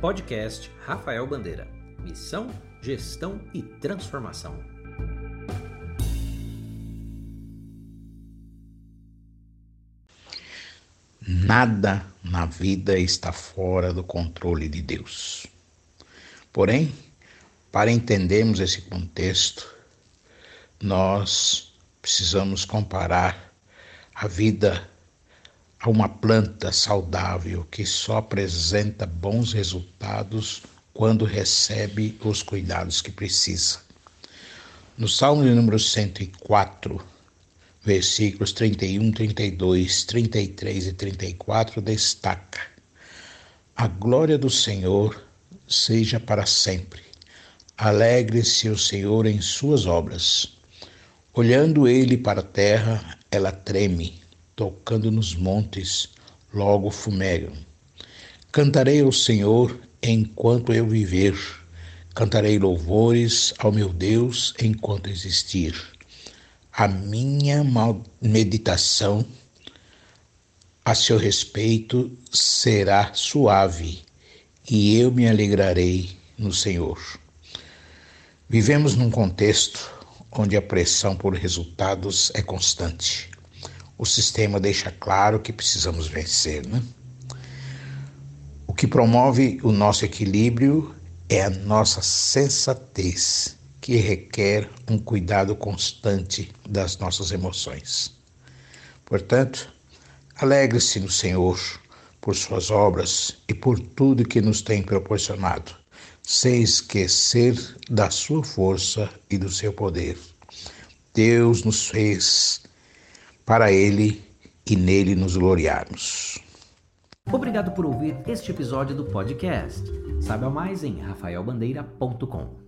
Podcast Rafael Bandeira. Missão, gestão e transformação. Nada na vida está fora do controle de Deus. Porém, para entendermos esse contexto, nós precisamos comparar a vida a uma planta saudável que só apresenta bons resultados quando recebe os cuidados que precisa. No Salmo de número 104, versículos 31, 32, 33 e 34, destaca: A glória do Senhor seja para sempre. Alegre-se o Senhor em suas obras. Olhando ele para a terra, ela treme tocando nos montes, logo fumegam. Cantarei ao Senhor enquanto eu viver, cantarei louvores ao meu Deus enquanto existir. A minha meditação a seu respeito será suave e eu me alegrarei no Senhor. Vivemos num contexto onde a pressão por resultados é constante o sistema deixa claro que precisamos vencer. Né? O que promove o nosso equilíbrio é a nossa sensatez, que requer um cuidado constante das nossas emoções. Portanto, alegre-se no Senhor por suas obras e por tudo que nos tem proporcionado, sem esquecer da sua força e do seu poder. Deus nos fez para Ele e nele nos gloriarmos. Obrigado por ouvir este episódio do podcast. Saiba mais em rafaelbandeira.com.